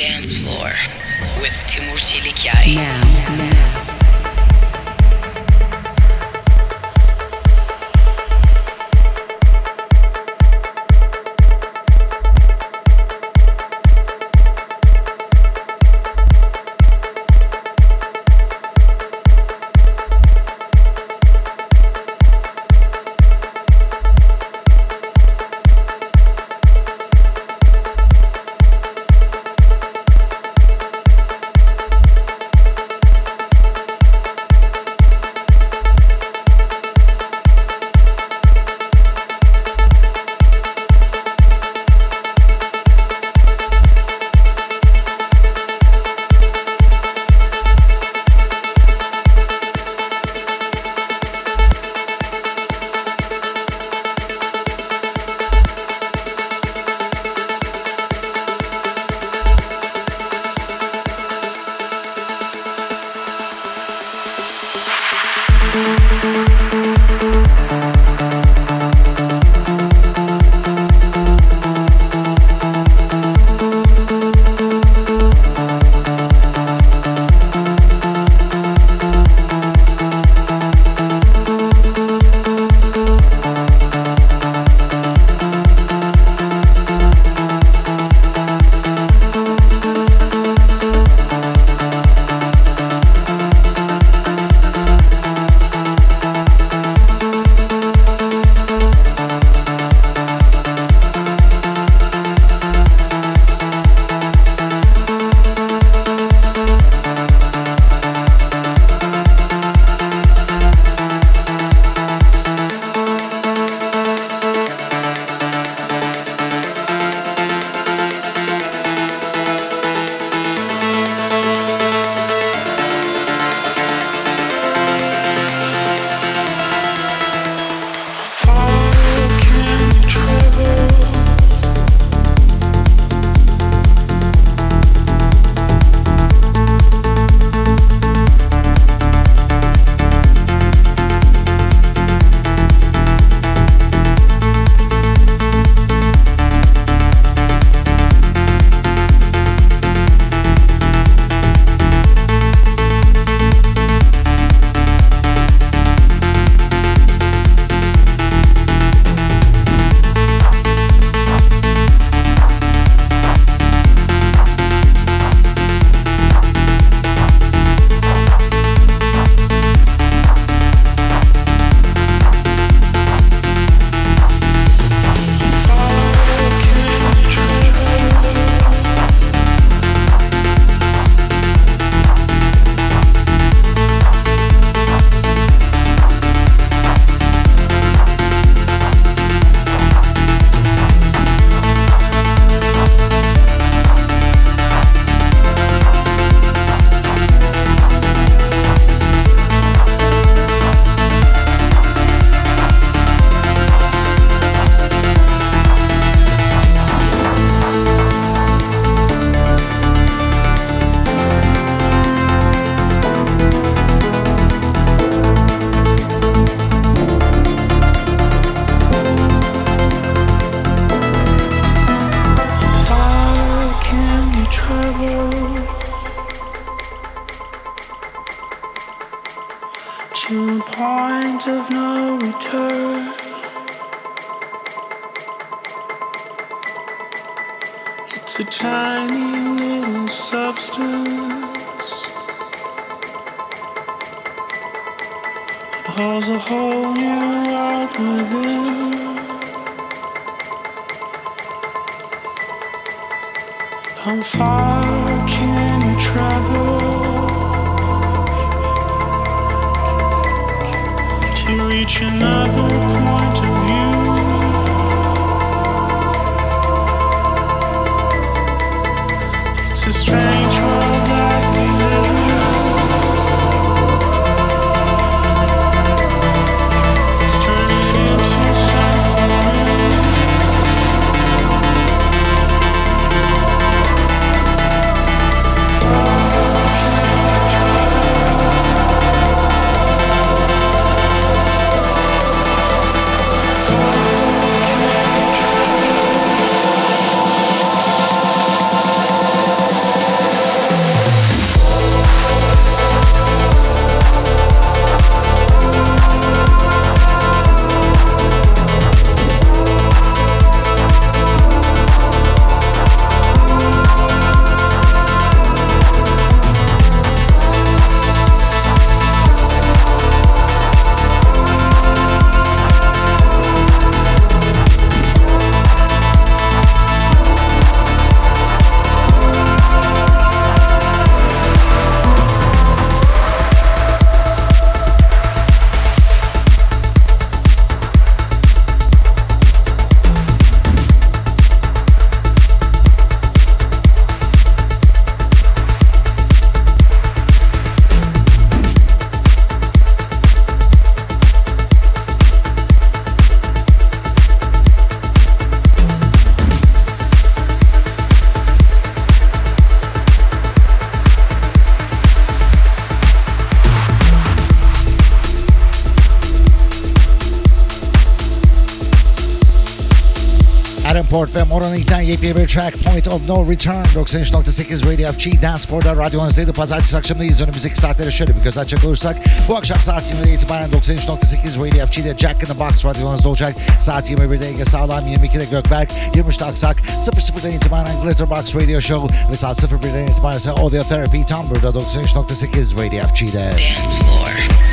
dance floor with Timur Çelikyay. Now, now. a tiny little substance that holds a whole new world within. How far can you travel to reach another? Ve Moroni'den yepyeni bir track Point of No Return 93.8 Radio FG Dance Spor'da radyonuzdaydı. Pazartesi akşamındayız. Önümüzdeki saatlere şöyle bir göz açacak olursak bu akşam saat 20'de itibaren 93.8 Radio FG'de Jack in the Box radyonuzda olacak. Saat 21'de Ege Sağlam, 22'de Gökberk, 23'de Aksak, 00'dan itibaren Glitterbox Radio Show ve saat 01'den itibaren ise Audio Therapy tam burada 93.8 Radio FG'de. Dance Floor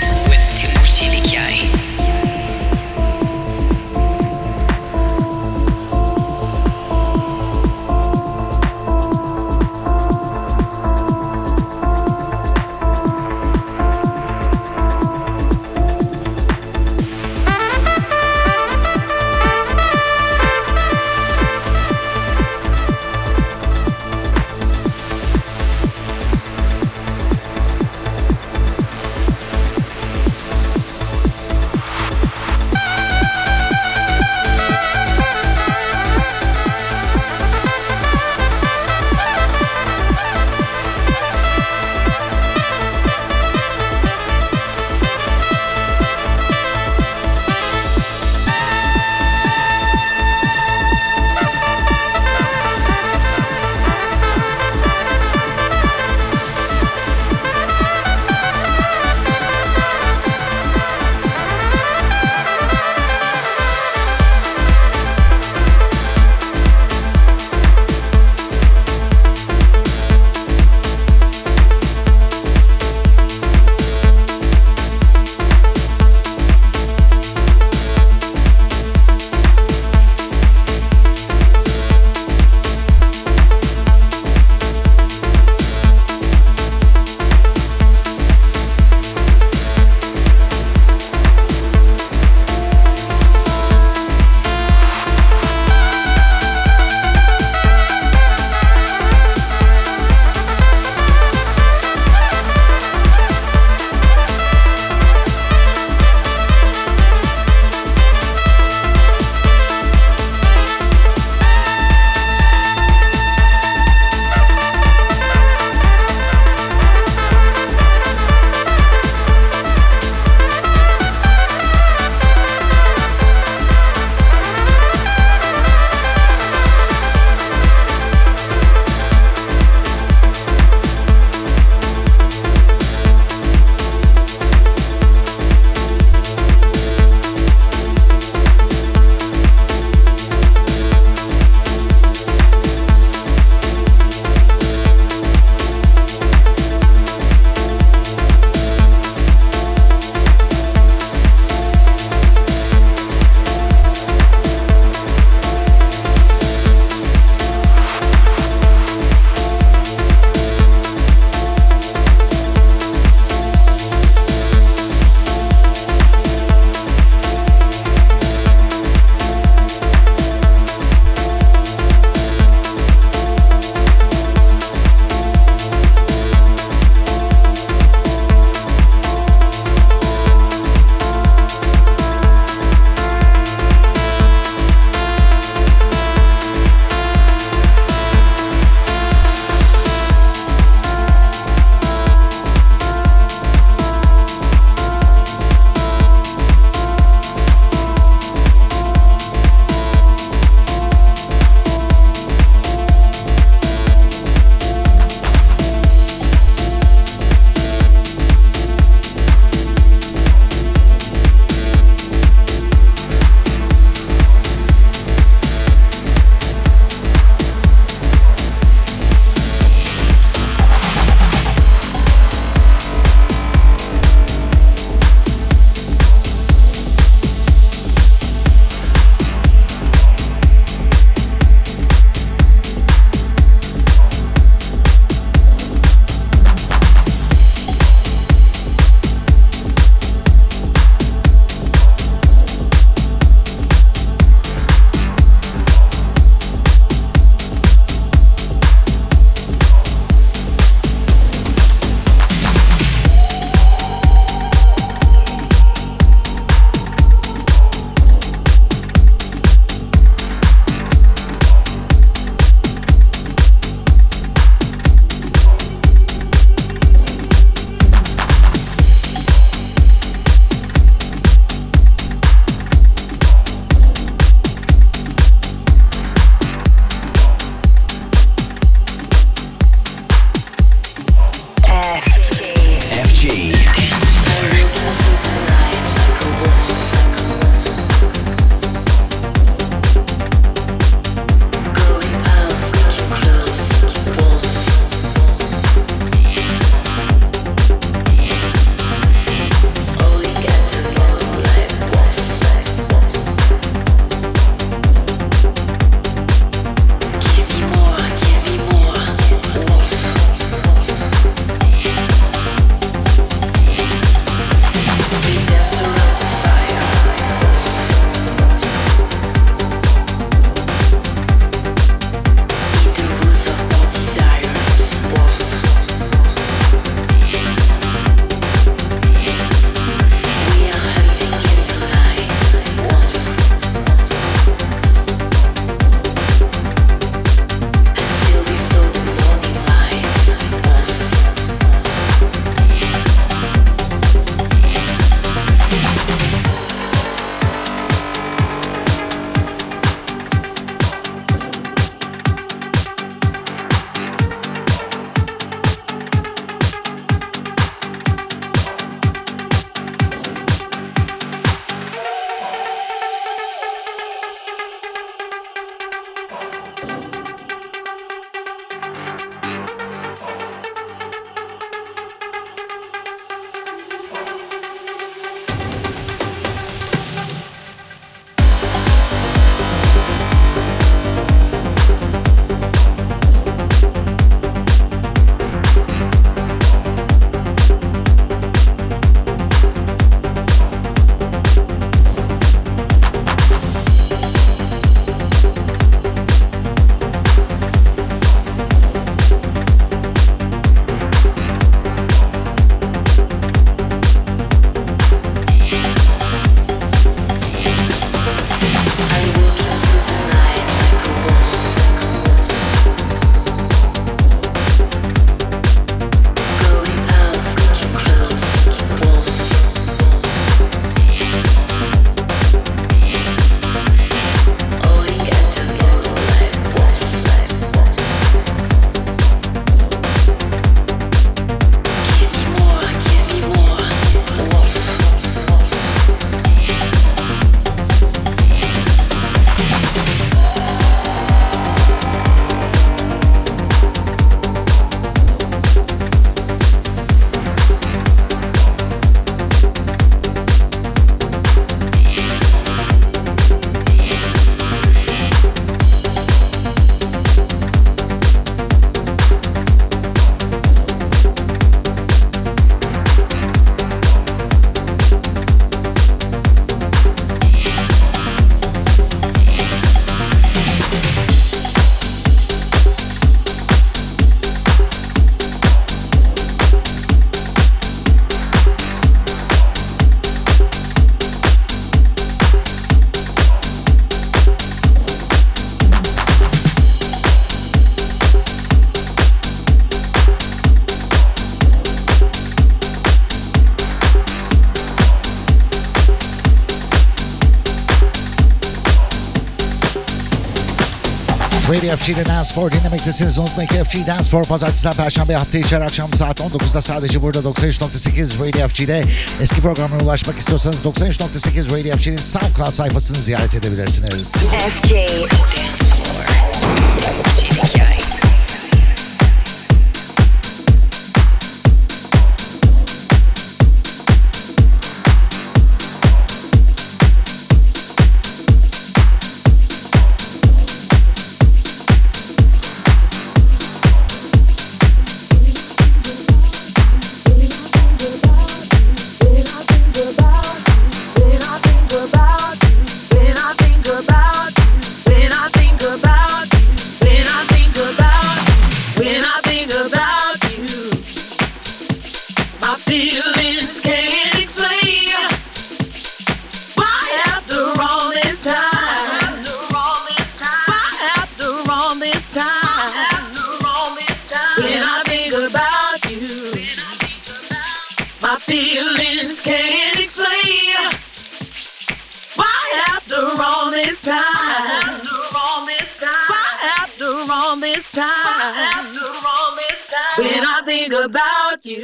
Radio FG'de Dance for dinlemektesiniz. Unutmayın ki FG Dance for pazartesinden perşembe hafta içi akşam saat 19'da sadece burada 93.8 Radio FG'de. Eski programlara ulaşmak istiyorsanız 93.8 Radio FG'nin SoundCloud sayfasını ziyaret edebilirsiniz. FG Dance Floor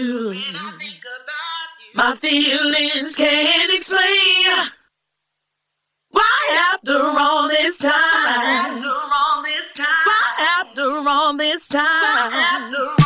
about you, my feelings can't explain. Why after all this time? Why after all this time? My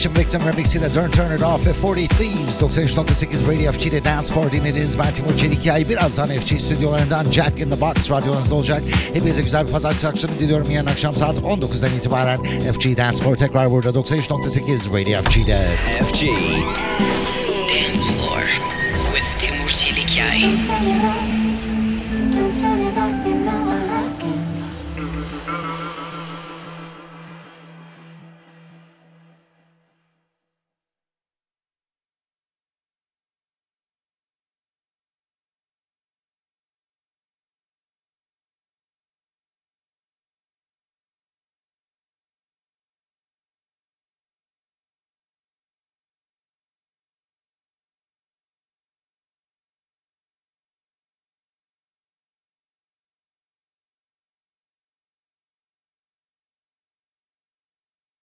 Session Victim Remix'iyle Don't Turn It Off ve 40 Thieves 93.8 Radio FG'de Dance For dinlediniz. Ben Timur Çelikay. Birazdan FG stüdyolarından Jack in the Box radyonuzda olacak. Hepinize güzel bir pazartesi akşamı diliyorum. Yarın akşam saat 19'dan itibaren FG Dance For tekrar burada 93.8 Radio FG'de. FG. Dance floor with Timur off.